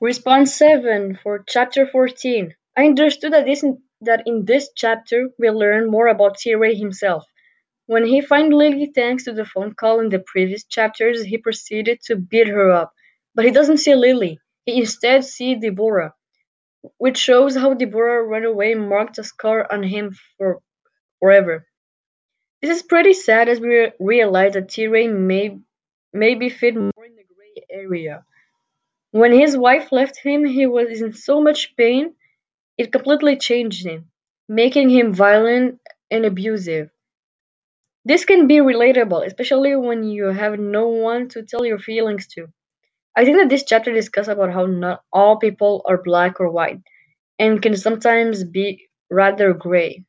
Response 7 for chapter 14. I understood that, this, that in this chapter we learn more about T-Ray himself. When he finds Lily thanks to the phone call in the previous chapters, he proceeded to beat her up. But he doesn't see Lily. He instead sees Deborah, which shows how Deborah ran away and marked a scar on him for forever. This is pretty sad as we realize that T-Ray may, maybe fit more in the gray area. When his wife left him, he was in so much pain, it completely changed him, making him violent and abusive. This can be relatable, especially when you have no one to tell your feelings to. I think that this chapter discusses about how not all people are black or white, and can sometimes be rather gray.